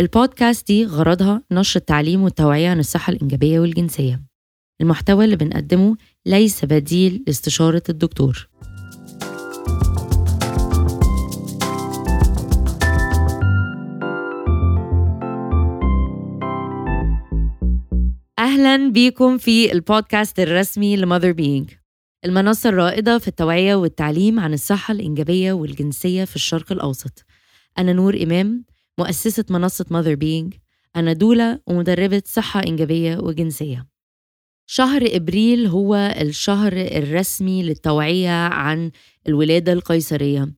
البودكاست دي غرضها نشر التعليم والتوعية عن الصحة الإنجابية والجنسية. المحتوى اللي بنقدمه ليس بديل لاستشارة الدكتور. أهلا بيكم في البودكاست الرسمي لماذر بينج المنصة الرائدة في التوعية والتعليم عن الصحة الإنجابية والجنسية في الشرق الأوسط. أنا نور إمام مؤسسة منصة ماذر بينج أنا دولة ومدربة صحة إنجابية وجنسية. شهر إبريل هو الشهر الرسمي للتوعية عن الولادة القيصرية.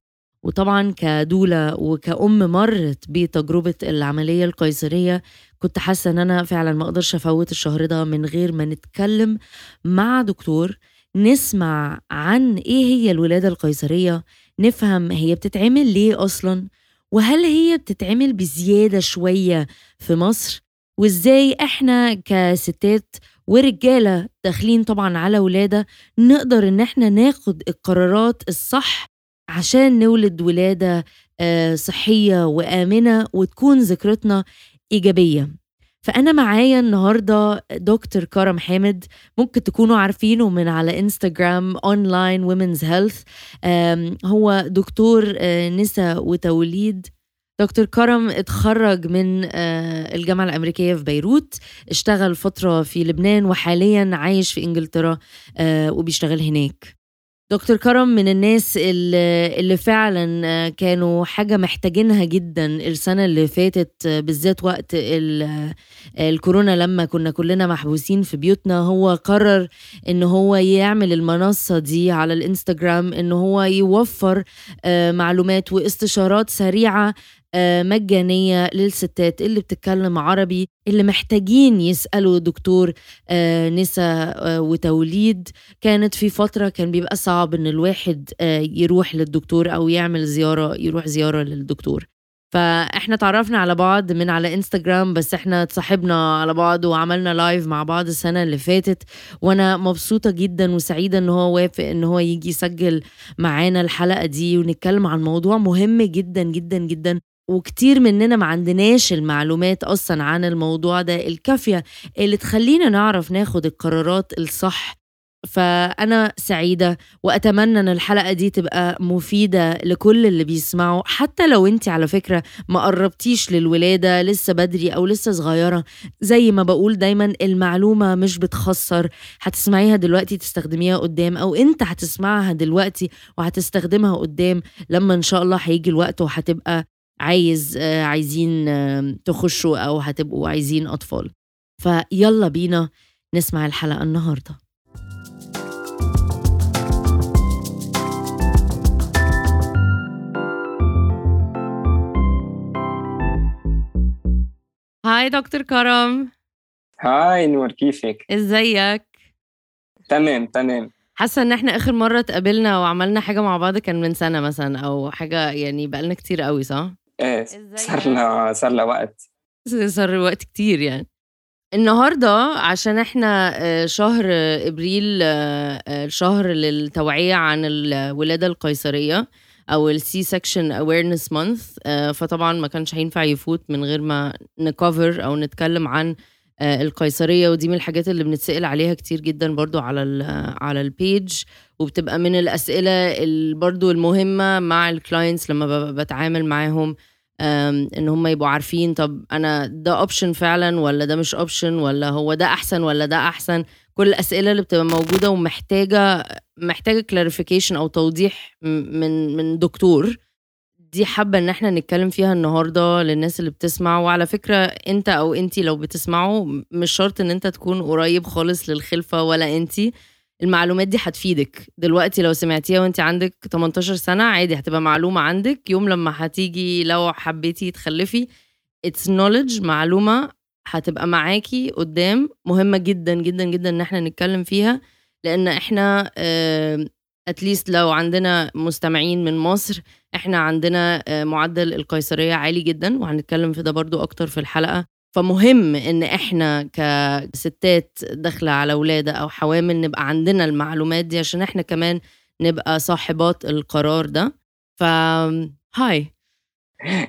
وطبعا كدولة وكأم مرت بتجربة العملية القيصرية كنت حاسة إن أنا فعلا ما أقدرش أفوت الشهر ده من غير ما نتكلم مع دكتور نسمع عن إيه هي الولادة القيصرية نفهم هي بتتعمل ليه أصلا وهل هي بتتعمل بزيادة شوية في مصر؟ وإزاي إحنا كستات ورجالة داخلين طبعا على ولادة نقدر إن إحنا ناخد القرارات الصح عشان نولد ولادة آه، صحية وآمنة وتكون ذكرتنا إيجابية؟ فأنا معايا النهاردة دكتور كرم حامد ممكن تكونوا عارفينه من على انستغرام online women's health هو دكتور آه، نساء وتوليد. دكتور كرم اتخرج من آه، الجامعة الأمريكية في بيروت اشتغل فترة في لبنان وحاليا عايش في إنجلترا وبيشتغل هناك. دكتور كرم من الناس اللي, اللي فعلا كانوا حاجة محتاجينها جدا السنة اللي فاتت بالذات وقت الكورونا لما كنا كلنا محبوسين في بيوتنا هو قرر إن هو يعمل المنصة دي على الإنستجرام إن هو يوفر معلومات واستشارات سريعة آه، مجانية للستات اللي بتتكلم عربي اللي محتاجين يسألوا دكتور آه، نساء آه، وتوليد. كانت في فترة كان بيبقى صعب إن الواحد يروح للدكتور أو يعمل زيارة يروح زيارة للدكتور. فإحنا تعرفنا على بعض من على انستغرام بس إحنا اتصاحبنا على بعض وعملنا لايف مع بعض السنة اللي فاتت. وأنا مبسوطة جدا وسعيدة إن هو وافق إن هو يجي يسجل معانا الحلقة دي ونتكلم عن موضوع مهم جدا جدا جدا. وكتير مننا ما عندناش المعلومات أصلا عن الموضوع ده الكافية اللي تخلينا نعرف ناخد القرارات الصح. فأنا سعيدة وأتمنى أن الحلقة دي تبقى مفيدة لكل اللي بيسمعوا. حتى لو أنت على فكرة ما قربتيش للولادة لسه بدري أو لسه صغيرة زي ما بقول دايما المعلومة مش بتخسر. هتسمعيها دلوقتي تستخدميها قدام أو أنت هتسمعها دلوقتي وهتستخدمها قدام. لما إن شاء الله هيجي الوقت وهتبقى عايز آه، عايزين تخشوا أو هتبقوا عايزين أطفال. فيلا بينا نسمع الحلقة النهارده. hi دكتور كرم hi نور كيفك؟ إزيك؟ تمام تمام. حاسة إن إحنا آخر مرة اتقابلنا وعملنا حاجة مع بعض كان من سنة مثلا أو حاجة يعني بقالنا كتير قوي صح؟ إيه صار لنا صار لنا وقت. صار وقت كتير يعني. النهارده عشان إحنا آه، شهر إبريل آه، شهر للتوعية عن الولادة القيصرية أو ال C-section awareness month فطبعا ما كانش هينفع يفوت من غير ما نكفر أو نتكلم عن القيصرية ودي من الحاجات اللي بنتسأل عليها كتير جدا برضو على ال على ال page وبتبقى من الأسئلة برضو المهمة مع ال clients لما بتعامل معاهم إن هم يبقوا عارفين طب أنا ده option فعلا ولا ده مش option ولا هو ده أحسن ولا ده أحسن؟ كل الأسئلة اللي بتبقى موجودة ومحتاجة محتاجة clarification أو توضيح من من دكتور. دي حابة إن إحنا نتكلم فيها النهارده للناس اللي بتسمع وعلى فكرة أنت أو أنتي لو بتسمعوا مش شرط إن أنت تكون قريب خالص للخلفة ولا أنتي. المعلومات دي هتفيدك. دلوقتي لو سمعتيها وانت عندك 18 سنة عادي هتبقى معلومة عندك. يوم لما هتيجي لو حبيتي تخلفي it's knowledge معلومة هتبقى معاكي قدام. مهمة جدا جدا جدا إن إحنا نتكلم فيها. لأن إحنا اتليست لو عندنا مستمعين من مصر إحنا عندنا آه، معدل القيصرية عالي جدا وهنتكلم في ده برضو أكتر في الحلقة. فمهم إن إحنا كستات داخلة على ولادة أو حوامل نبقى عندنا المعلومات دي عشان إحنا كمان نبقى صاحبات القرار ده. ف هاي.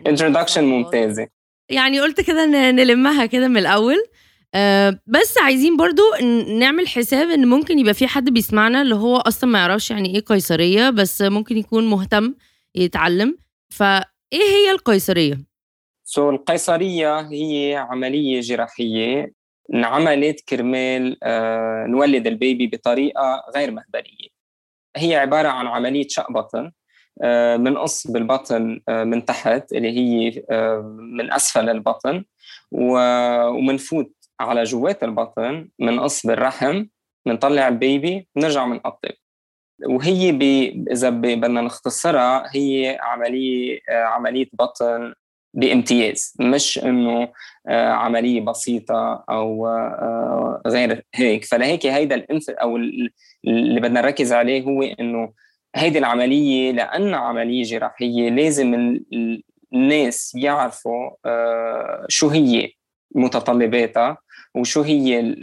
Introduction ممتازة. يعني قلت كده نلمها كده من الأول. أه بس عايزين برضو نعمل حساب إن ممكن يبقى في حد بيسمعنا اللي هو أصلا ما يعرفش يعني إيه قيصرية بس ممكن يكون مهتم يتعلم. فإيه هي القيصرية؟ سو so, القيصرية هي عملية جراحية انعملت كرمال آه نولد البيبي بطريقة غير مهبلية. هي عبارة عن عملية شق بطن آه بنقص بالبطن آه من تحت اللي هي آه من أسفل البطن ومنفوت على جوات البطن بنقص بالرحم بنطلع البيبي بنرجع بنقطب وهي إذا بدنا نختصرها هي عملية عملية بطن بامتياز. مش إنه عملية بسيطة أو غير هيك. فلهيك هيدا الإنف أو اللي بدنا نركز عليه هو إنه هيدي العملية لانها عملية جراحية لازم الناس يعرفوا شو هي. متطلباتها وشو هي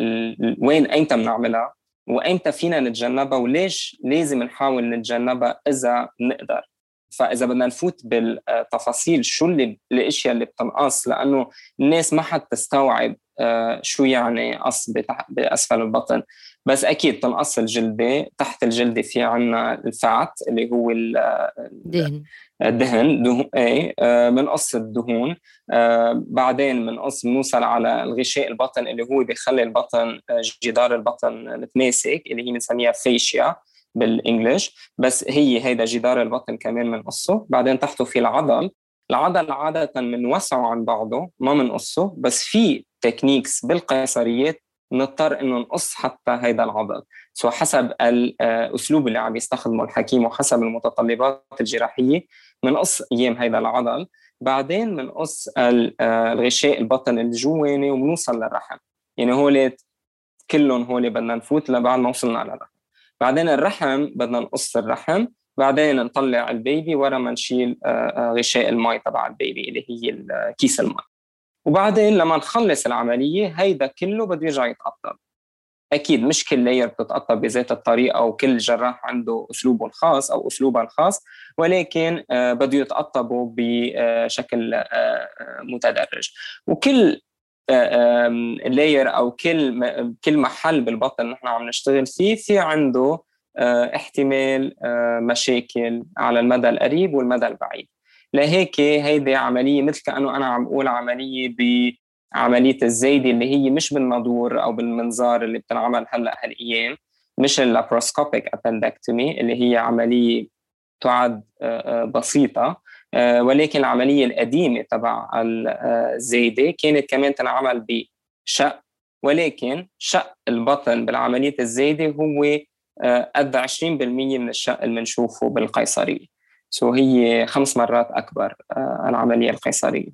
وين ايمتى بنعملها وايمتى فينا نتجنبها وليش لازم نحاول نتجنبها إذا بنقدر فإذا بدنا نفوت بالتفاصيل شو اللي الأشياء اللي بتنقص لأنه الناس ما حتستوعب آه، شو يعني قص بأسفل البطن. بس أكيد تنقص الجلدة تحت الجلدة في عنا الفات اللي هو الدهن الدهن دهون اي بنقص آه، الدهون. آه بعدين بنقص بنوصل على الغشاء البطن اللي هو بيخلي البطن جدار البطن متماسك اللي هي بنسميها fascia. بال English بس هي هيدا جدار البطن كمان بنقصه بعدين تحته في العضل. العضل عادة بنوسعه عن بعضه ما بنقصه بس في techniques بالقيصريات نضطر إنه نقص حتى هيدا العضل. so حسب الاسلوب اللي عم يستخدمه الحكيم وحسب المتطلبات الجراحية بنقص أيام هيدا العضل. بعدين بنقص الغشاء البطن الجواني وبنوصل للرحم. يعني هول كلهم هول بدنا نفوت لبعد ما وصلنا للرحم. بعدين الرحم بدنا نقص الرحم بعدين نطلع ال baby ورا ما نشيل غشاء المي تبع ال baby اللي هي كيس المي. وبعدين لما نخلص العملية هيدا كله بده يرجع يتقطب. أكيد مش كل layer بتتقطب بذات الطريقة وكل جراح عنده أسلوبه الخاص أو أسلوبها الخاص ولكن آه، بده يتقطبوا بشكل آه، آه، متدرج. وكل لاير أو كل كل محل بالبطن نحن عم نشتغل فيه في عنده احتمال مشاكل على المدى القريب والمدى البعيد. لهيك هيدي عملية مثل كأنه أنا عم بقول عملية بعمليه الزايدة اللي هي مش بالنادور أو بالمنظار اللي بتنعمل هلأ هالأيام مش ال laparoscopic appendectomy اللي هي عملية تعد آه، آه، بسيطة. آه، ولكن العملية القديمة تبع الزايده كانت كمان تنعمل بشق ولكن شق البطن بالعملية الزايدة هو قد 20% من الشق اللي بنشوفه بالقيصرية so هي خمس مرات أكبر آه، العملية القيصرية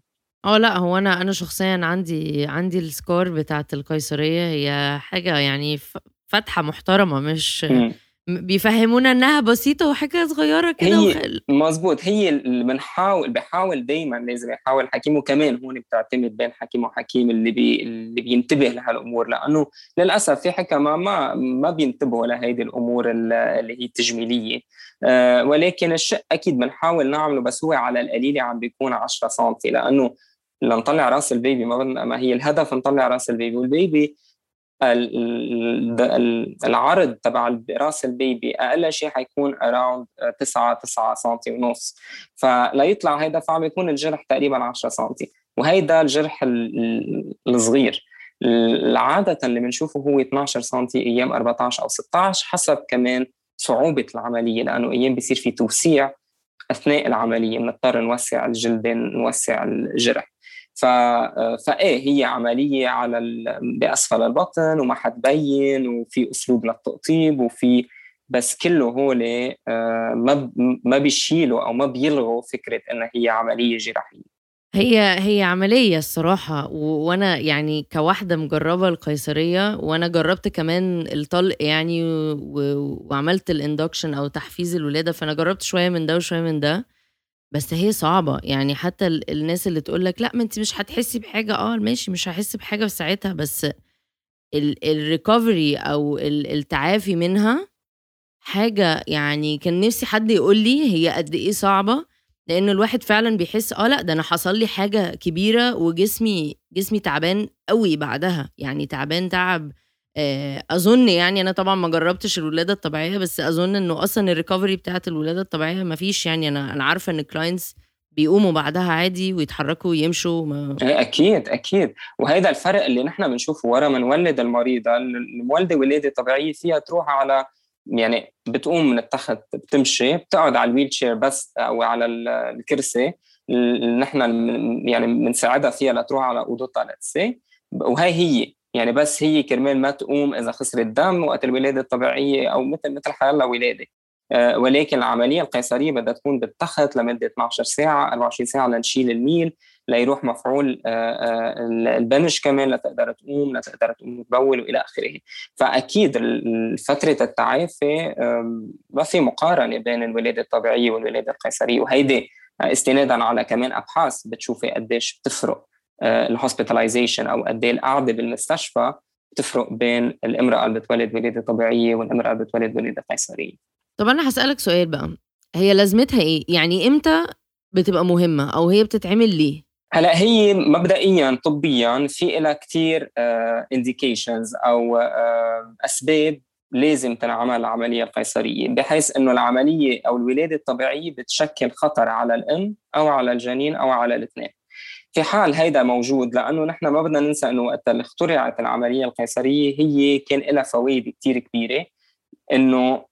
آه لا هو أنا أنا شخصيا عندي عندي ال scar بتاعت القيصرية هي حاجة يعني فتحه محترمة مش م. بيفهمونا إنها بسيطة وحاجة صغيرة كده هي وخل... مزبوط هي اللي بنحاول بحاول دايما لازم يحاول حكيم وكمان هون بتعتمد بين حكيم وحكيم اللي بي اللي بينتبه لهالامور لأنه للأسف في حكماء ما ما بينتبهوا لهيدي الأمور اللي هي التجميلية. آه ولكن الشيء أكيد بنحاول نعمله بس هو على القليله عم بيكون 10 سم لأنه لنطلع رأس ال baby ما, ما هي الهدف نطلع رأس ال baby. وال baby العرض تبع راس ال baby أقل شيء حيكون around 9 9 سم ونص. فليطلع هيدا فعم يكون الجرح تقريبا 10 سم وهيدا الجرح الصغير. العادة اللي بنشوفه هو 12 سم أيام 14 أو 16 حسب كمان صعوبة العملية لأنه أيام بيصير في توسيع أثناء العملية. بنضطر نوسع الجلد نوسع الجرح. فايه هي عملية على. بأسفل البطن وما حتبين وفي أسلوب للتقطيب وفي بس كله هول آه، ما ما بيشيلوا أو ما بيلغوا فكرة انها هي عملية جراحية هي هي عملية الصراحة وأنا يعني كواحدة مجربة القيصرية وأنا جربت كمان الطلق يعني وعملت الاندكشن أو تحفيز الولادة فأنا جربت شوية من ده وشوية من ده بس هي صعبة. يعني حتى الناس اللي تقول لك لأ ما انت مش هتحسي بحاجة. آه ماشي مش هحس بحاجة في ساعتها بس ال recovery أو التعافي منها حاجة يعني كان نفسي حد يقول لي هي قد إيه صعبة. لأنه الواحد فعلا بيحس آه لأ ده أنا حصل لي حاجة كبيرة وجسمي جسمي تعبان قوي بعدها. يعني تعبان تعب آه، أظن يعني أنا طبعا ما جربتش الولادة الطبيعية بس أظن إنه أصلا ال recovery بتاعت الولادة الطبيعية ما فيش يعني. أنا أنا عارفة إن ال clients بيقوموا بعدها عادي ويتحركوا ويمشوا ما... أكيد أكيد. وهذا الفرق اللي نحن بنشوفه ورا ما نولد المريضه المولده ولادة طبيعية فيها تروح على يعني بتقوم من التخت بتمشي بتقعد على ال wheelchair بس أو على الكرسي اللي نحن يعني بنساعدها فيها لتروح على أوضتها لتسي وهي هي. يعني بس هي كرمال ما تقوم إذا خسرت دم وقت الولادة الطبيعية أو مثل مثل حيلا ولادة. آه، ولكن العملية القيصرية بدها تكون بالتخت لمدة 12 ساعة 24 ساعة لنشيل الميل ليروح مفعول آه، آه، البنج كمان لتقدر تقوم لتقدر تقوم تبول وإلى آخره. فأكيد فترة التعافي ما في مقارنة بين الولادة الطبيعية والولادة القيصرية. وهيدي استنادا على كمان أبحاث بتشوفي قديش بتفرق. الهوسبيتاليزيشن أو قد إيه القعدة بالمستشفى بتفرق بين الامرأة اللي بتولد ولاده طبيعية والامرأة اللي بتولد ولاده قيصرية. طب أنا هسألك سؤال بقى هي لازمتها إيه؟ يعني إمتى بتبقى مهمة أو هي بتتعمل ليه؟ هلأ هي مبدئيا طبيا في لها كثير انديكيشنز أو uh, أسباب لازم تنعمل العملية القيصرية بحيث إنه العملية أو الولادة الطبيعية بتشكل خطر على الأم أو على الجنين أو على الإثنين. في حال هيدا موجود لأنه نحن ما بدنا ننسى إنه وقت اللي اخترعت العملية القيصرية هي كان لها فوائد كثير كبيرة إنه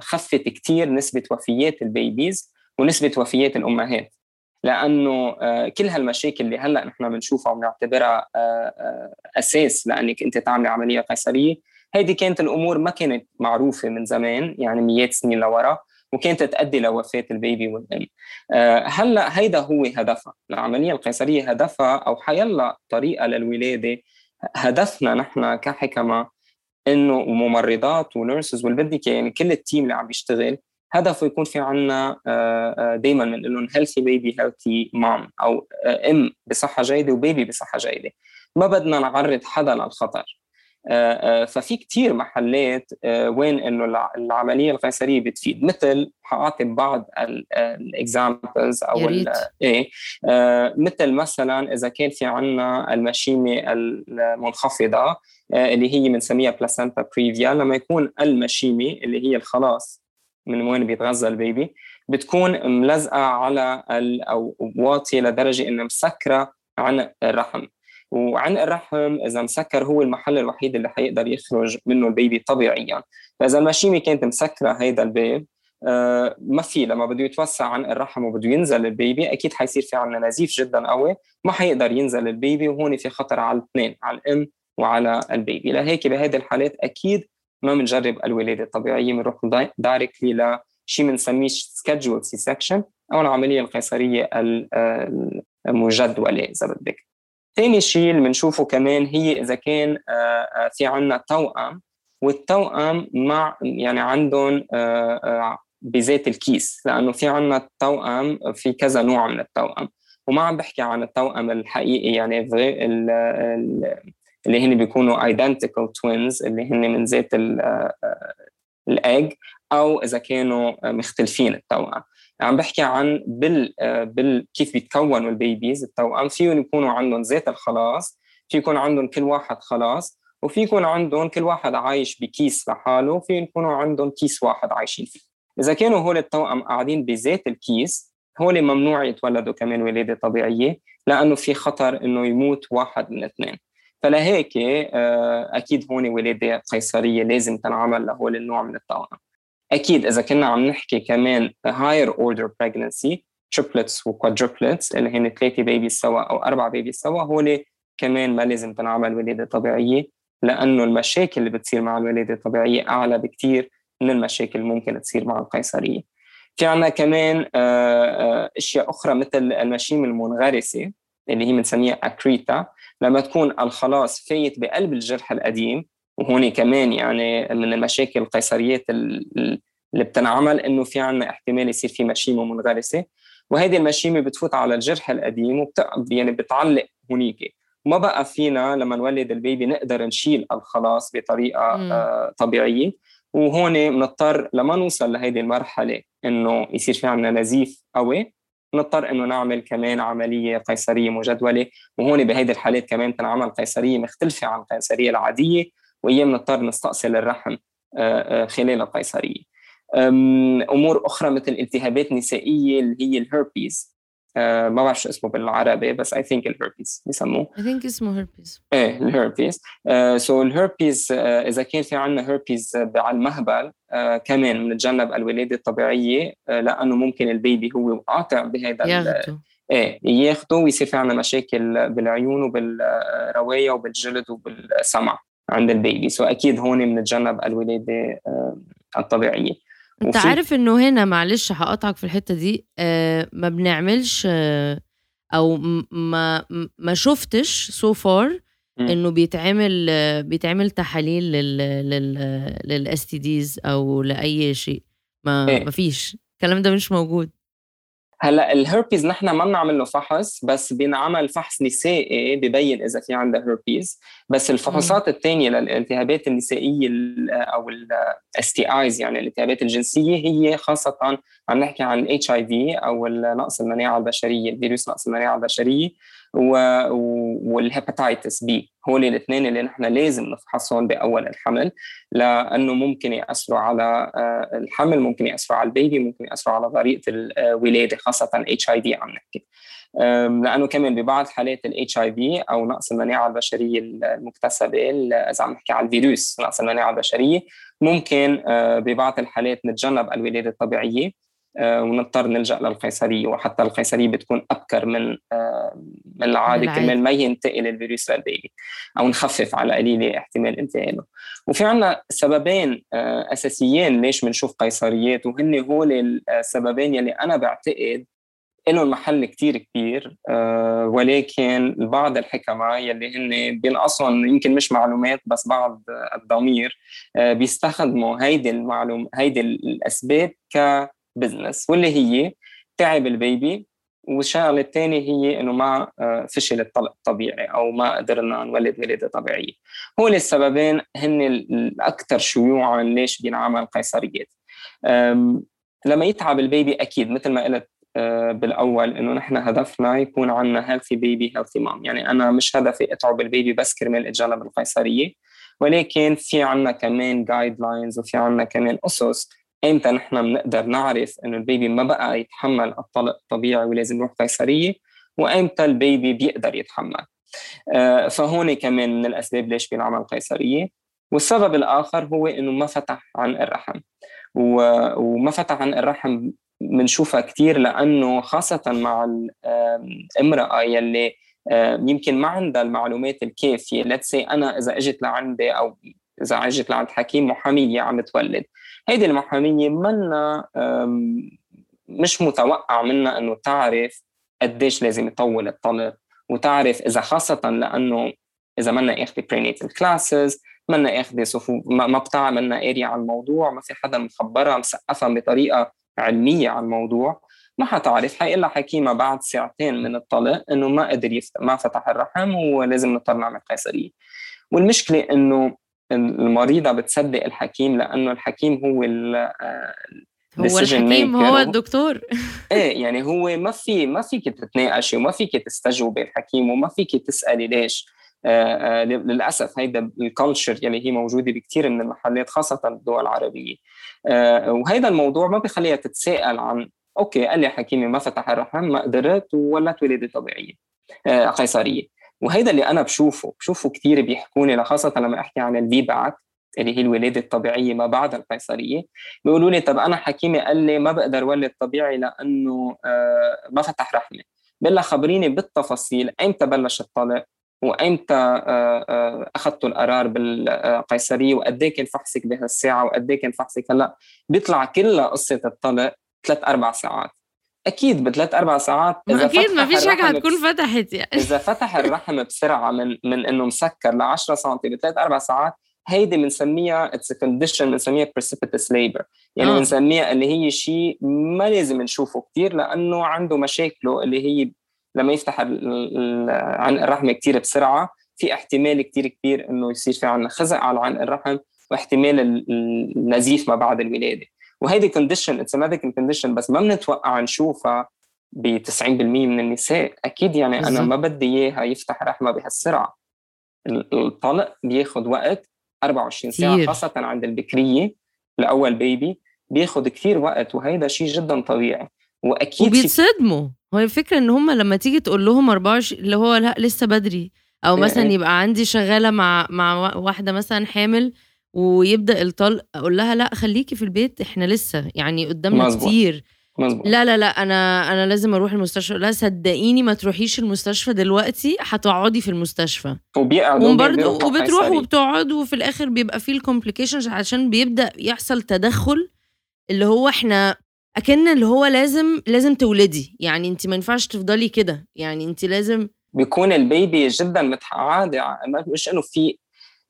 خفت كثير نسبة وفيات ال babies ونسبة وفيات الأمهات لأنه كل هالمشاكل اللي هلأ نحن بنشوفها وبنعتبرها أساس لإنك أنت تعملي عملية قيصرية هيدي كانت الأمور ما كانت معروفة من زمان يعني مئات سنين لورا. وكانت تؤدي لوفاه ال baby والام هلا هيدا هو هدفها. العملية القيصرية هدفها أو حيلا طريقة للولادة هدفنا نحن كحكما إنه ممرضات و nurses والبدك يعني كل ال team اللي عم بيشتغل هدفه يكون في عنا دائما بنقول لهم healthy baby healthy mom أو إم بصحة جيدة و baby بصحة جيدة. ما بدنا نعرض حدا للخطر. ففي كتير محلات وين إنه العملية القيصريه بتفيد. مثل حاعطي بعض ال examples أو إيه مثل مثلا إذا كان في عندنا المشيمة المنخفضة اللي هي بنسميها placenta previa لما يكون المشيمة اللي هي الخلاص من وين بيتغذى ال baby بتكون ملزقة على أو واطية لدرجة إنها مسكرة عن الرحم. وعن الرحم إذا مسكر هو المحل الوحيد اللي حيقدر يخرج منه ال baby طبيعيا. فإذا المشيمه كانت مسكرة هيدا الباب آه ما في لما بده يتوسع عنق الرحم وبده ينزل البيبي أكيد حيصير في عندنا نزيف جدا قوي ما حيقدر ينزل البيبي وهون في خطر على الاثنين على الأم وعلى البيبي. لهيك بهذه الحالات أكيد ما بنجرب الولادة الطبيعية بنروح directly لشيء بنسميه scheduled C-section أو العملية القيصرية المجدوله إذا بدك. ثاني شيء اللي بنشوفه كمان هي إذا كان آه، آه، في عندنا توأم والتوأم مع يعني عندهم آه، بذات الكيس لأنه في عندنا التوأم في كذا نوع من التوأم. وما عم بحكي عن التوأم الحقيقي يعني اللي هن بيكونوا identical twins اللي هن من ذات الاج أو إذا كانوا مختلفين التوأم. عم بحكي عن بال بال كيف بيتكونوا ال babies التوأم فيهم يكونوا عندهم ذات الخلاص في يكون عندهم كل واحد خلاص وفي يكون عندهم كل واحد عايش بكيس لحاله وفي يكونوا عندهم كيس واحد عايشين فيه. إذا كانوا هول التوأم قاعدين بذات الكيس هول ممنوع يتولدوا كمان ولادة طبيعية لأنه في خطر إنه يموت واحد من الاثنين فلهيك آه، أكيد هون ولادة قيصرية لازم تنعمل لهول النوع من التوأم. أكيد إذا كنا عم نحكي كمان higher order pregnancy triplets وquadruplets اللي هن ثلاثة بيبي سوا أو أربع بيبي سوا هول كمان ما لازم تنعمل ولادة طبيعية لأنه المشاكل اللي بتصير مع الولادة الطبيعية أعلى بكثير من المشاكل اللي ممكن تصير مع القيصرية. في عنا كمان آه، آه، أشياء أخرى مثل المشيم المنغرسة اللي هي بنسميها اكريتا لما تكون الخلاص فايت بقلب الجرح القديم وهون كمان يعني من المشاكل القيصريات اللي بتنعمل إنه في عندنا احتمال يصير في مشيمة منغرسة. وهذه المشيمة بتفوت على الجرح القديم وبت يعني بتعلق هنيك ما بقى فينا لما نولد البيبي نقدر نشيل الخلاص بطريقة آه طبيعية. وهون بنضطر لما نوصل لهيدي المرحلة إنه يصير في عندنا نزيف قوي نضطر إنه نعمل كمان عملية قيصرية مجدولة. وهون بهيدي الحالات كمان تنعمل قيصرية مختلفة عن القيصرية العادية. وهي بنضطر نستأصل الرحم آه، آه، خلال القيصرية. أمور أخرى مثل التهابات نسائيه اللي هي الهربيز آه ما بعرف شو اسمه بالعربي بس اي ثينك الهربيز بيسموه اي ثينك اسمه هربيز إيه الهربيز سو الهربيز إذا كان في عندنا هربيز على المهبل آه كمان بنتجنب الولادة الطبيعية آه لأنه ممكن البيبي هو قاطع بهذا ياخده. إيه ياخده ويصير في عندنا مشاكل بالعيون وبالرواية وبالجلد وبالسمع. عند البيبي so أكيد هون بنتجنب الولادة آه الطبيعية. أنت عارف إنه هنا معلش هقطعك في الحتة دي آه ما بنعملش آه أو ما ما شفتش so so far إنه بيتعمل بيتعمل تحاليل لل لل لل STDs أو لأي شيء. ما إيه؟ ما فيش. الكلام ده مش موجود. هلا الهربيز نحن ما بنعمل له فحص بس بينعمل فحص نسائي ببين إذا في عندها هربيز بس الفحوصات الثانية للالتهابات النسائية أو ال STIs يعني الالتهابات الجنسية هي خاصة عم نحكي عن ال HIV أو نقص المناعة البشرية الفيروس نقص المناعة البشرية. وال hepatitis B هول الاثنين اللي نحن لازم نفحصهم بأول الحمل لأنه ممكن يأثروا على آه، الحمل ممكن يأثروا على البيبي ممكن يأثروا على طريقه الولاده خاصة ال HIV عم نحكي. لأنه كمان ببعض حالات الاتش اي في أو نقص المناعة البشرية المكتسبة إذا عم نحكي على الفيروس نقص المناعة البشرية ممكن آه، ببعض الحالات نتجنب الولادة الطبيعية. آه، ونضطر نلجأ للقيصرية وحتى القيصرية بتكون أبكر من آه، من العادة كرمال ما ينتقل الفيروس للبيبي أو نخفف على قليلة احتمال انتقاله. وفي عندنا سببين آه، أساسيين ليش بنشوف قيصريات وهن هول السببين يلي أنا بعتقد لهم محل كتير كبير ولكن بعض الحكمة يلي هن بينقصهم يمكن مش معلومات بس بعض الضمير بيستخدموا هيدي المعلوم هيدي الأسباب ك business واللي هي تعب البيبي والشغلة الثانية هي إنه ما آه، فشل الطلق الطبيعي أو ما قدرنا نولد ولاده طبيعية. هول السببين هن الاكثر شيوعا ليش بينعمل قيصريات. لما يتعب البيبي أكيد مثل ما قلت آه، بالأول إنه نحن هدفنا يكون عندنا healthy baby healthy mom يعني أنا مش هدفي أتعب البيبي بس كرمال اتجنب القيصرية ولكن في عندنا كمان guidelines وفي عندنا كمان أسس إمتى نحن بنقدر نعرف إنه البيبي ما بقى يتحمل الطلق الطبيعي ولازم يروح قيصريه وإمتى البيبي بيقدر يتحمل؟ آه، فهون كمان من الأسباب ليش بينعمل قيصرية. والسبب الآخر هو إنه ما فتح عن الرحم. وما فتح عن الرحم بنشوفها كثير لأنه خاصة مع الامراه يلي يمكن ما عندها المعلومات الكافية. لتسي أنا إذا إجت لعندي أو إذا اجت لعند حكيم محامية عم تولد. هيدي المحاميه منا مش متوقع منها إنه تعرف قديش لازم يطول الطلب وتعرف إذا خاصة لأنه إذا منا آخذ prenatal classes منا آخذ صفوف ما بتاع منا قاريه على الموضوع ما في حدا مخبرها مثقفها بطريقة علمية على الموضوع ما حتعرف. حيقول لها حكيمه بعد ساعتين من الطلق إنه ما قدر يفتح ما فتح الرحم ولازم نضطر نعمل قيصرية. والمشكلة إنه المريضة بتصدق الحكيم لأنه الحكيم هو آه، هو الحكيم هو الدكتور. إيه يعني هو ما في ما فيك تتناقشي وما فيك تستجوبي الحكيم وما فيك تسألي ليش. آه آه للأسف هيدا ال culture يلي هي موجودة بكثير من المحلات خاصة الدول العربية. وهيدا الموضوع ما بخليها تتساءل عن أوكي قال لي حكيمي ما فتح الرحم ما قدرت وولدت ولاده طبيعية. آه قيصرية. وهيدا اللي أنا بشوفه بشوفه كثير بيحكوني خاصة لما أحكي عن ال VBAC اللي هي الولاده الطبيعية ما بعد القيصرية بيقولوا لي طب أنا حكيمي قال لي ما بقدر ولد طبيعي لأنه آه ما فتح رحمة. بقول خبريني بالتفاصيل ايمتى بلش الطلق؟ وايمتى آه، آه، أخذتوا القرار بالقيصرية؟ وقد إيه كان فحصك بهالساعة؟ وقد إيه كان فحصك هلأ؟ بيطلع كلها قصة الطلق ثلاث أربع ساعات. أكيد بثلاث أربع ساعات إذا أكيد ما فيش حاجة هتكون فتحت يعني. إذا فتح الرحم بسرعة من من إنه مسكر ل 10 سم بثلاث أربع ساعات هيدي بنسميها it's condition بنسميها precipitous labor. يعني بنسميها آه. اللي هي شيء ما لازم نشوفه كثير لأنه عنده مشاكله اللي هي لما يفتح عنق الرحم كثير بسرعة في احتمال كثير كبير إنه يصير في عندنا خزق على عنق الرحم واحتمال النزيف ما بعد الولاده وهيدي condition it's medical condition بس ما بنتوقع نشوفها ب 90% من النساء أكيد يعني بالزبط. أنا ما بدي إياها يفتح رحمها بهالسرعة الطلق بياخذ وقت 24 ساعة كتير. خاصة عند البكرية لأول بيبي بياخذ كثير وقت وهيدا شيء جدا طبيعي وأكيد وبيتصدموا هو الفكرة إن هم لما تيجي تقول لهم 24 اللي هو لأ لسه بدري أو إيه، مثلا إيه. يبقى عندي شغالة مع مع واحدة مثلا حامل ويبدأ الطلق أقول لها لأ خليكي في البيت إحنا لسه يعني قدامنا مزبوط. كتير. مزبوط. لا لا لا أنا أنا لازم أروح المستشفى. لا صدقيني ما تروحيش المستشفى دلوقتي هتقعدي في المستشفى. وبرضه وبتروح وبتقعد وفي الآخر بيبقى فيه ال complications عشان بيبدأ يحصل تدخل اللي هو إحنا اكن اللي هو لازم لازم تولدي. يعني أنت ما ينفعش تفضلي كده. يعني أنت لازم بيكون البيبي جدا متعادي. مش إنه في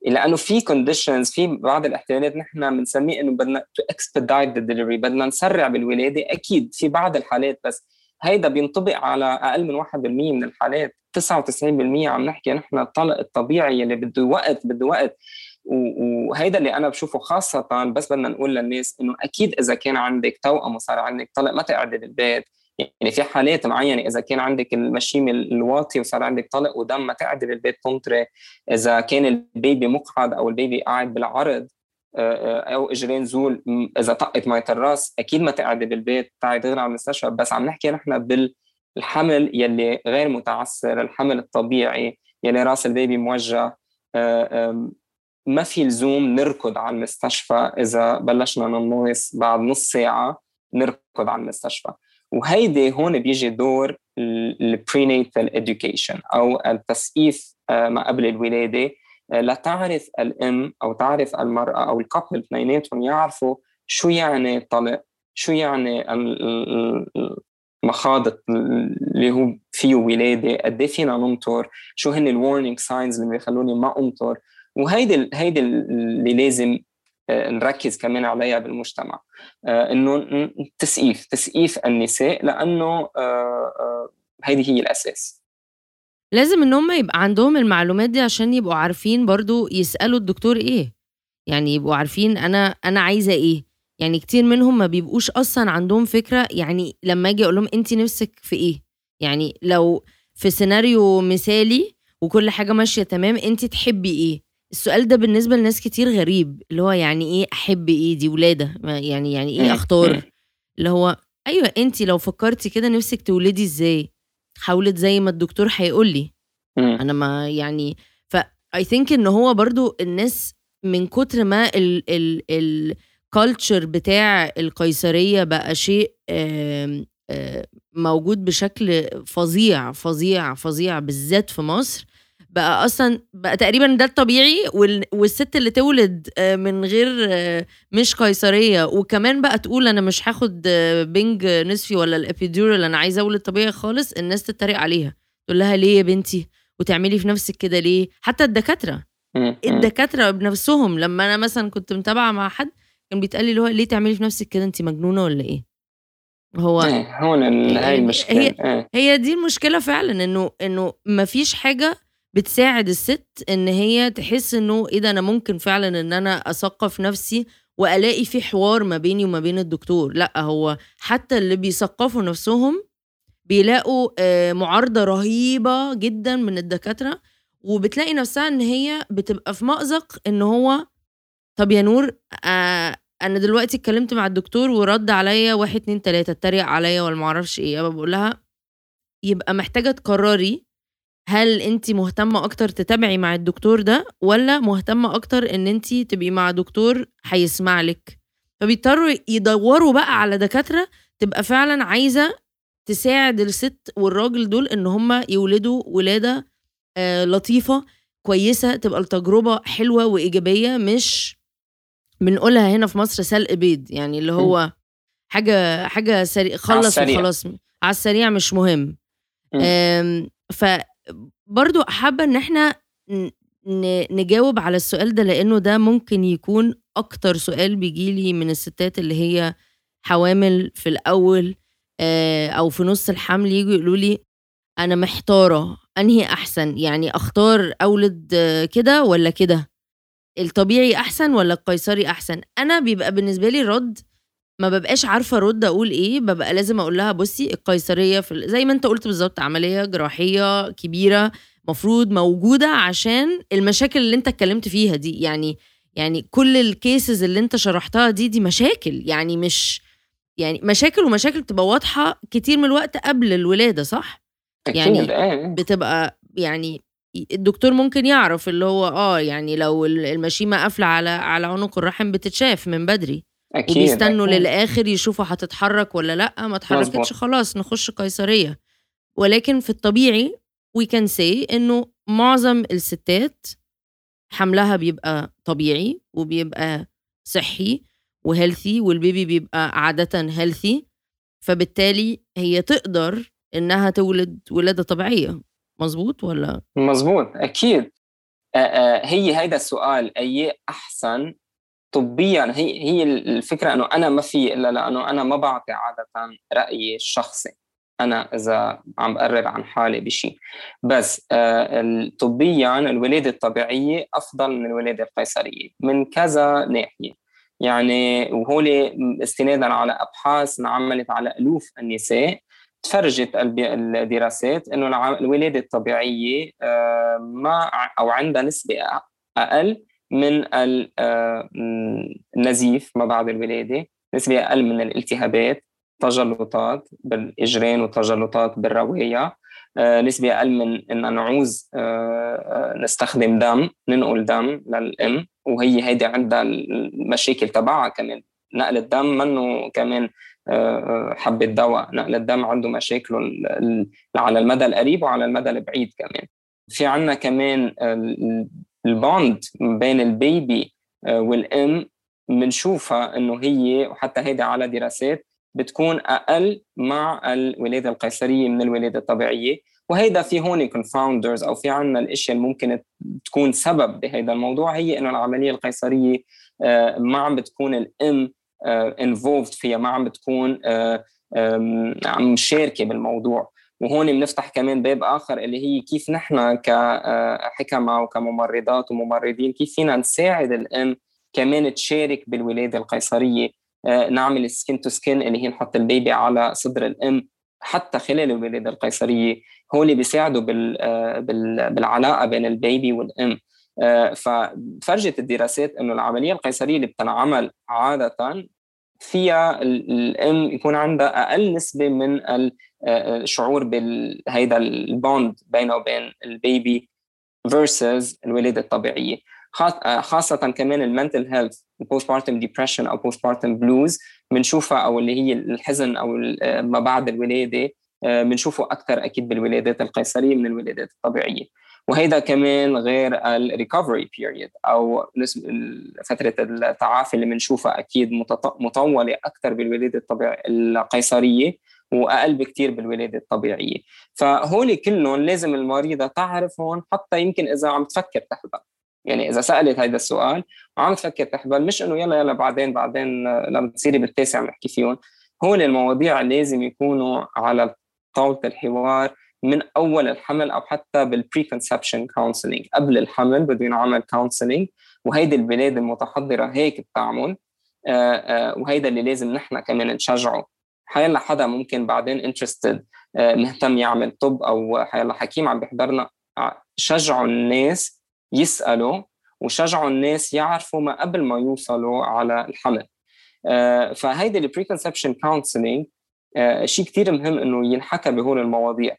لأنه في conditions في بعض الاحتمالات نحن بنسميه إنه بدنا to expedite the delivery بدنا نسرع بالولادة. أكيد في بعض الحالات بس هيدا بينطبق على أقل من 1% من الحالات. 99% عم نحكي نحن الطلق الطبيعي اللي بده وقت بده وقت. وهيدا اللي أنا بشوفه خاصة بس بدنا نقول للناس إنه أكيد إذا كان عندك توأم وصار عندك طلق ما تقعدي بالبيت. يعني في حالات معينة إذا كان عندك المشيم الواطي وصار عندك طلق ودم ما تقعدي بالبيت تنطري إذا كان البيبي مقعد أو البيبي قاعد بالعرض آه، آه، أو إجرين نزول إذا طقت مية الرأس أكيد ما تقعدي بالبيت تعي دغري على المستشفى. بس عم نحكي نحن بالحمل يلي غير متعسر الحمل الطبيعي يلي رأس البيبي موجه. آه، ما في لزوم نركض على المستشفى. إذا بلشنا ننوص بعد نص ساعة نركض على المستشفى. وهيدي هون بيجي دور ال prenatal education أو التثقيف آه، ما قبل الولادة آه، لتعرف الام أو تعرف المرأة أو ال couple اثنيناتهم يعرفوا شو يعني طلق شو يعني مخاض اللي هو فيه ولادة قد إيه فينا ننطر شو هن ال warning signs اللي بيخلوني ما أنطر. وهيدي هيدي اللي لازم نركز كمان عليها بالمجتمع. آه، إنه تثقيف تثقيف النساء لأنه آه، هيدي هي الأساس. لازم إن هم يبقى عندهم المعلومات دي عشان يبقوا عارفين برضو يسألوا الدكتور إيه. يعني يبقوا عارفين أنا أنا عايزة إيه. يعني كتير منهم ما بيبقوش أصلا عندهم فكرة يعني لما أجي أقول لهم انت نفسك في إيه. يعني لو في سيناريو مثالي وكل حاجة ماشية تمام انت تحبي إيه. السؤال ده بالنسبة لناس كتير غريب اللي هو يعني إيه أحب إيه دي ولادة؟ يعني يعني إيه أختار؟ اللي هو أيوه انت لو فكرتي كده نفسك تولدي إزاي؟ هاولد زي ما الدكتور هيقول لي. أنا ما يعني ف I think إن هو برضو الناس من كتر ما ال ال ال culture بتاع القيصرية بقى شيء موجود بشكل فظيع فظيع فظيع بالذات في مصر بقى أصلا بقى تقريبا ده الطبيعي والست اللي تولد آه، من غير آه، مش قيصرية. وكمان بقى تقول أنا مش هاخد آه، بنج نصفي ولا الابيدورال أنا عايزة أولد طبيعي خالص الناس تتريق عليها. تقول لها ليه يا بنتي؟ وتعملي في نفسك كده ليه؟ حتى الدكاترة. الدكاترة بنفسهم لما أنا مثلا كنت متابعة مع حد كان بيتقال لي اللي هو ليه تعملي في نفسك كده؟ انت مجنونة ولا إيه؟ هو إيه، هون هاي المشكلة. هي, إيه. هي دي المشكلة فعلا إنه إنه ما فيش حاجة بتساعد الست إن هي تحس إنه إيه ده أنا ممكن فعلا إن أنا أثقف نفسي وألاقي في حوار ما بيني وما بين الدكتور. لأ هو حتى اللي بيثقفوا نفسهم بيلاقوا آه، معارضة رهيبة جدا من الدكاترة وبتلاقي نفسها إن هي بتبقى في مأزق إن هو طب يا نور آه أنا دلوقتي اتكلمت مع الدكتور ورد عليا واحد اتنين تلاتة اتريق عليا ولا معرفش إيه بقول لها يبقى محتاجة تقرري هل انت مهتمة أكتر تتابعي مع الدكتور ده ولا مهتمة أكتر إن انت تبقي مع دكتور هيسمع لك؟ فبيضطروا يدوروا بقى على دكاترة تبقى فعلا عايزة تساعد الست والراجل دول إن هم يولدوا ولادة آه لطيفة كويسة تبقى التجربة حلوة وإيجابية مش بنقولها هنا في مصر سلق بيض يعني اللي هو حاجة حاجة سريع خلص وخلاص على السريع مش مهم. ف برضو حابة إن إحنا نجاوب على السؤال ده لأنه ده ممكن يكون أكتر سؤال بيجيلي من الستات اللي هي حوامل في الأول آه، أو في نص الحمل يجوا يقولوا لي أنا محتارة أنهي أحسن؟ يعني أختار أولد كده ولا كده؟ الطبيعي أحسن ولا القيصري أحسن؟ أنا بيبقى بالنسبة لي الرد ما ببقاش عارفة أرد أقول إيه ببقى لازم أقول لها بصي القيصرية في زي ما أنت قلت بالظبط عملية جراحية كبيرة مفروض موجودة عشان المشاكل اللي أنت اتكلمت فيها دي. يعني يعني كل الكيسز اللي أنت شرحتها دي دي مشاكل. يعني مش يعني مشاكل ومشاكل بتبقى واضحة كتير من الوقت قبل الولادة صح؟ يعني إيه. بتبقى يعني الدكتور ممكن يعرف اللي هو آه يعني لو المشيمة قافلة على على عنق الرحم بتتشاف من بدري. أكيد وبيستنوا أكيد. للآخر يشوفوا هتتحرك ولا لأ. ما اتحركتش مظبوط. خلاص نخش قيصرية. ولكن في الطبيعي وي كان سي إنه معظم الستات حملها بيبقى طبيعي وبيبقى صحي و healthy وال baby بيبقى عادة healthy فبالتالي هي تقدر إنها تولد ولادة طبيعية. مظبوط ولا؟ مزبوط أكيد. هي هيدا السؤال أي أحسن طبيا هي هي الفكرة إنه أنا ما في إلا لأنه أنا ما بعطي عادة رأيي الشخصي. أنا إذا عم بقرر عن حالي بشيء بس آه، طبيا الولادة الطبيعية أفضل من الولادة القيصرية من كذا ناحية. يعني وهول استنادا على أبحاث انعملت على ألوف النساء تفرجت الدراسات إنه الولادة الطبيعية آه، ما أو عندها نسبة أقل من ال- آه، النزيف ما بعد الولادة. نسبة أقل من الالتهابات تجلطات بالإجرين وتجلطات بالروايه آه، نسبة أقل من إن نعوز آه، نستخدم دم ننقل دم للأم. وهي هيدي عندها المشاكل تبعها كمان. نقل الدم منه كمان حبة دواء. نقل الدم عنده مشاكله على المدى القريب وعلى المدى البعيد كمان. في عنا كمان البوند بين البيبي آه، والأم بنشوفها إنه هي وحتى هيدا على دراسات بتكون أقل مع الولادة القيصرية من الولادة الطبيعية. وهيدا في هون confounders أو في عنا الأشياء اللي ممكن تكون سبب بهذا الموضوع هي إنه العملية القيصرية آه، ما عم بتكون الأم involved فيها ما عم بتكون آه، عم مشاركه بالموضوع. وهون بنفتح كمان باب آخر اللي هي كيف نحن كحكما وكممرضات وممرضين كيف فينا نساعد الأم كمان تشارك بالولادة القيصرية؟ آه، نعمل skin to skin اللي هي نحط ال baby على صدر الأم حتى خلال الولادة القيصرية. هول بيساعدوا بال آه، بال- بالعلاقة بين ال baby والأم. آه، ففرجت الدراسات إنه العملية القيصرية اللي بتنعمل عادة فيها ال- الإم يكون عندها أقل نسبة من ال- آه، الشعور بهيدا ال bond بينه وبين ال baby versus الولادة الطبيعية. آه، خاصة كمان ال mental health ال postpartum depression أو postpartum blues بنشوفها أو اللي هي الحزن أو آه، ما بعد الولادة بنشوفه أكثر أكيد بالولادات القيصرية من الولادات الطبيعية. وهيدا كمان غير الريكفري بيريد أو فترة التعافي اللي بنشوفها أكيد مطولة أكثر بالولاده الطبيعية القيصرية وأقل بكثير بالولاده الطبيعية. فهول كلهم لازم المريضة تعرف هون حتى يمكن إذا عم تفكر تحبل يعني إذا سألت هذا السؤال وعم تفكر تحبل مش إنه يلا يلا بعدين بعدين لما تصيري بالتاسع نحكي فيهم. هول المواضيع لازم يكونوا على طاولة الحوار من أول الحمل أو حتى بال preconception counseling قبل الحمل بده ينعمل counseling وهيدي البلاد المتحضرة هيك بتعمل. آه، آه، وهيدا اللي لازم نحن كمان نشجعه. حيلا حدا ممكن بعدين interested مهتم يعمل طب أو حيلا حكيم عم بيحضرنا شجعوا الناس يسألوا وشجعوا الناس يعرفوا ما قبل ما يوصلوا على الحمل. آه، فهيدي ال preconception counseling شيء كتير مهم إنه ينحكى بهول المواضيع.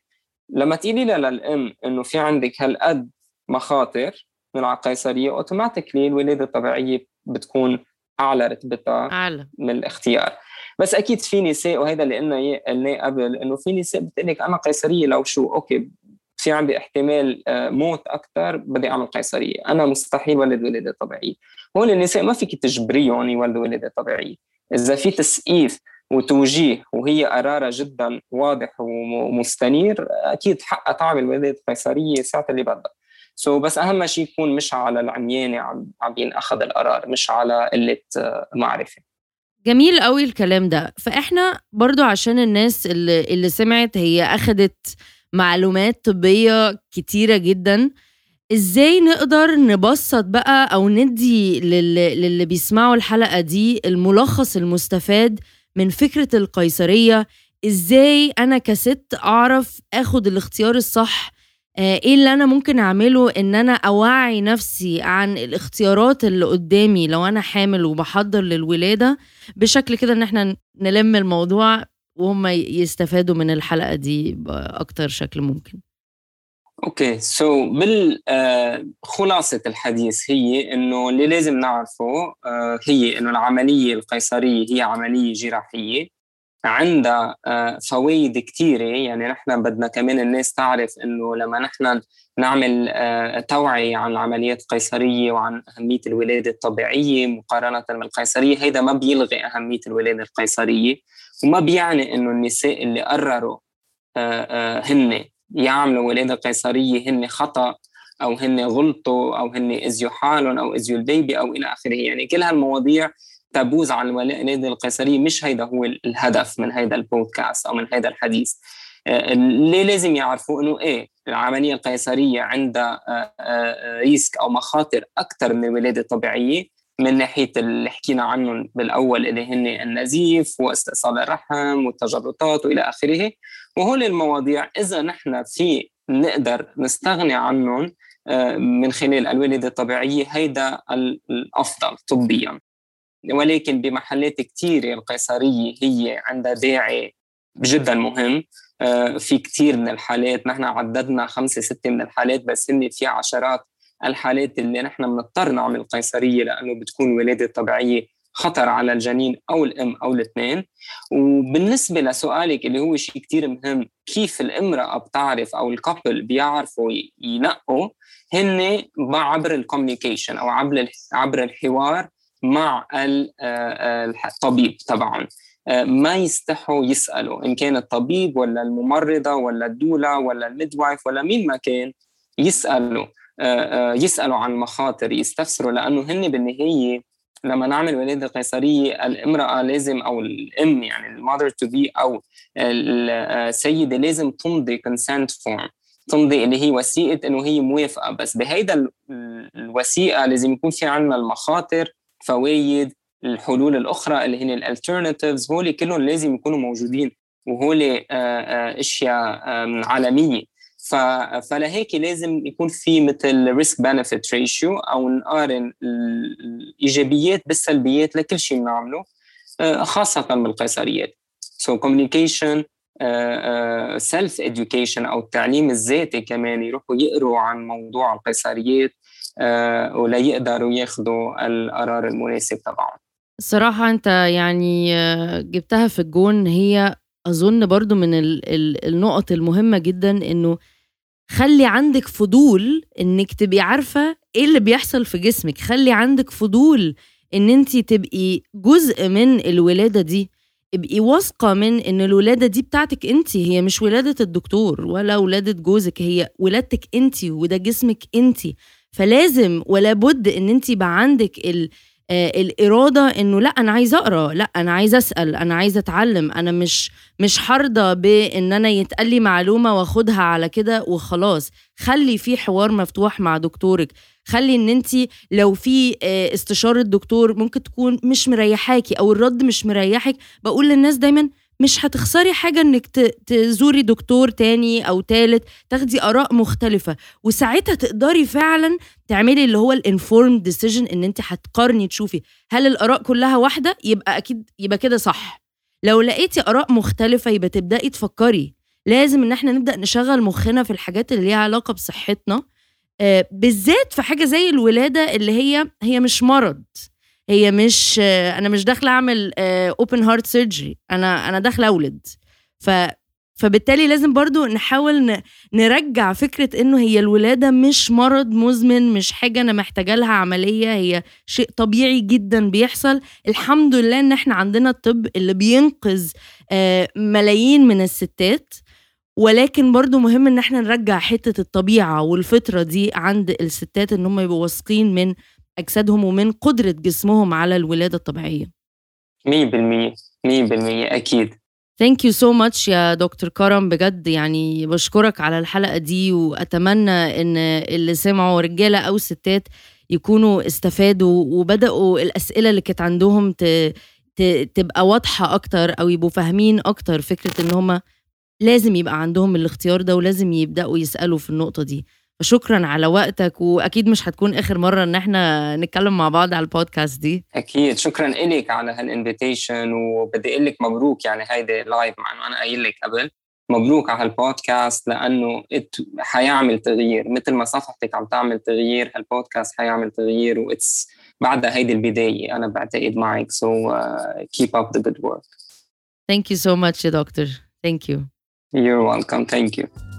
لما تقولي للام إنه في عندك هالقد مخاطر من القيصريه automatically الولاده الطبيعية بتكون أعلى رتبتها أعلى. من الاختيار. بس أكيد في نساء وهذا اللي قلنا قلناه قبل إنه في نساء بتقول لك أنا قيصرية لو شو okay في عندي احتمال آه، موت أكثر بدي أعمل قيصرية. أنا مستحيل ولد ولاده طبيعيه هول النساء ما فيك تجبريهم يولدوا ولاده طبيعيه إذا في تسقيف وتوجيه وهي قرارها جدا واضح ومستنير. أكيد حقها تعمل ولاده قيصريه ساعة اللي بدها سو so بس أهم شيء يكون مش على العميانة عم عم ينأخذ القرار مش على قلة آه، معرفة. جميل قوي الكلام ده. فإحنا برضو عشان الناس اللي, اللي سمعت هي اخدت معلومات طبية كتيرة جدا إزاي نقدر نبسط بقى أو ندي للي, للي بيسمعوا الحلقة دي الملخص المستفاد من فكرة القيصرية إزاي أنا كست أعرف آخد الاختيار الصح؟ آه، إيه اللي أنا ممكن أعمله إن أنا أوعي نفسي عن الاختيارات اللي قدامي لو أنا حامل وبحضر للولادة؟ بشكل كده إن إحنا نلم الموضوع وهم يستفادوا من الحلقة دي بأكتر شكل ممكن. Okay. So بال آه، خلاصة الحديث هي إنه اللي لازم نعرفه آه، هي إنه العملية القيصرية هي عملية جراحية. عندها آه، فوائد كثيره يعني نحن بدنا كمان الناس تعرف إنه لما نحن نعمل توعية عن العمليات القيصرية وعن أهمية الولادة الطبيعية مقارنة بالقيصرية هيدا ما بيلغي أهمية الولادة القيصرية. وما بيعني إنه النساء اللي قرروا هن يعملوا ولادة قيصرية هن خطأ أو هن غلطوا أو هن أزيوا حالهم أو أزيوا البيبي أو إلى آخره. يعني كل هالمواضيع taboos عن الولادة القيصرية مش هيدا هو الهدف من هيدا البودكاست أو من هيدا الحديث. آه، لازم يعرفوا إنه إيه العملية القيصرية عندها risk آه، آه، أو مخاطر أكثر من الولاده الطبيعيه من ناحية اللي حكينا عنهم بالأول اللي هن النزيف واستئصال الرحم والتجلطات وإلى آخره. وهول المواضيع إذا نحن في نقدر نستغني عنهم آه، من خلال الولاده الطبيعية هيدا الأفضل طبيا. ولكن بمحلات كثيره القيصرية هي عندها داعي جدا مهم. آه، في كثير من الحالات نحن عددنا خمسة ستة من الحالات بس هن في عشرات الحالات اللي نحن بنضطر نعمل قيصرية لأنه بتكون ولادة طبيعية خطر على الجنين أو الأم أو الاثنين. وبالنسبة لسؤالك اللي هو شيء كثير مهم كيف الامرأة بتعرف أو ال couple بيعرفوا ينقوا؟ هن عبر ال communication أو عبر عبر الحوار مع الطبيب تبعهم. ما يستحوا يسألوا إن كان الطبيب ولا الممرضة ولا ال doula ولا ال midwife ولا مين ما كان يسألوا. يسألوا عن المخاطر يستفسروا لأنه هن بالنهاية لما نعمل ولادة قيصرية الامرأة لازم أو الأم يعني ال mother to be أو السيدة لازم تمضي consent form تمضي اللي هي وثيقة إنه هي موافقة. بس بهيدا الوثيقة لازم يكون في عندنا المخاطر فوائد الحلول الأخرى اللي هن ال alternatives هول كلهم لازم يكونوا موجودين وهول أشياء عالمية. فلهيك لازم يكون في مثل risk benefit ratio أو نقارن الإيجابيات بالسلبيات لكل شيء بنعمله آه، خاصة بالقيصريات. so communication, self education أو التعليم الذاتي كمان يروحوا يقروا عن موضوع القيصريات uh, ولا يقدروا ياخذوا القرار المناسب تبعهم. الصراحة أنت يعني آه، جبتها في الجون. هي أظن برضو من النقط المهمة جدا إنه خلي عندك فضول إنك تبقي عارفة إيه اللي بيحصل في جسمك. خلي عندك فضول إن أنت تبقي جزء من الولادة دي. ابقي واثقة من إن الولادة دي بتاعتك أنت. هي مش ولادة الدكتور ولا ولادة جوزك هي ولادتك أنت وده جسمك أنت. فلازم ولا بد إن أنت يبقى عندك ال الإرادة إنه لا أنا عايزه أقرأ لا أنا عايزه أسأل أنا عايزه أتعلم أنا مش مش حارضة بإن أنا يتقال لي معلومة وآخدها على كده وخلاص. خلي في حوار مفتوح مع دكتورك. خلي إن انت لو في آه، استشارة دكتور ممكن تكون مش مريحاكي أو الرد مش مريحك. بقول للناس دايما مش هتخسري حاجة إنك تزوري دكتور تاني أو تالت تاخدي آراء مختلفة. وساعتها تقدري فعلا تعملي اللي هو ال informed decision إن أنت هتقارني تشوفي. هل الآراء كلها واحدة؟ يبقى أكيد يبقى كده صح. لو لقيتي آراء مختلفة يبقى تبدأي تفكري. لازم إن إحنا نبدأ نشغل مخنا في الحاجات اللي ليها علاقة بصحتنا آه بالذات في حاجة زي الولادة اللي هي هي مش مرض. هي مش أنا مش داخلة أعمل open heart surgery أنا أنا داخلة أولد. ف فبالتالي لازم برضو نحاول نرجع فكرة إنه هي الولادة مش مرض مزمن مش حاجة أنا محتاجة لها عملية. هي شيء طبيعي جدا بيحصل. الحمد لله إن إحنا عندنا الطب اللي بينقذ آه، ملايين من الستات. ولكن برضو مهم إن إحنا نرجع حتة الطبيعة والفطرة دي عند الستات إن هم يبقوا واثقين من أجسادهم ومن قدرة جسمهم على الولادة الطبيعية. 100% 100% أكيد. thank you so much يا دكتور كرم بجد يعني بشكرك على الحلقة دي وأتمنى إن اللي سمعوا رجالة أو ستات يكونوا استفادوا وبدأوا الأسئلة اللي كانت عندهم ت... ت... تبقى واضحة أكتر أو يبقوا فاهمين أكتر فكرة إن هم لازم يبقى عندهم الاختيار ده ولازم يبدأوا يسألوا في النقطة دي. شكرا على وقتك وأكيد مش هتكون آخر مرة إن إحنا نتكلم مع بعض على البودكاست دي. أكيد. شكرا لك على هال invitation وبدي أقول لك مبروك يعني هيدي live مع إنه أنا قايل لك قبل. مبروك على هالبودكاست لأنه حيعمل تغيير. مثل ما صفحتك عم تعمل تغيير هالبودكاست حيعمل تغيير و it's بعدها هيدي البداية أنا بعتقد معك. so keep up the good work Thank you so much يا دكتور. Thank you. You're welcome. Thank you.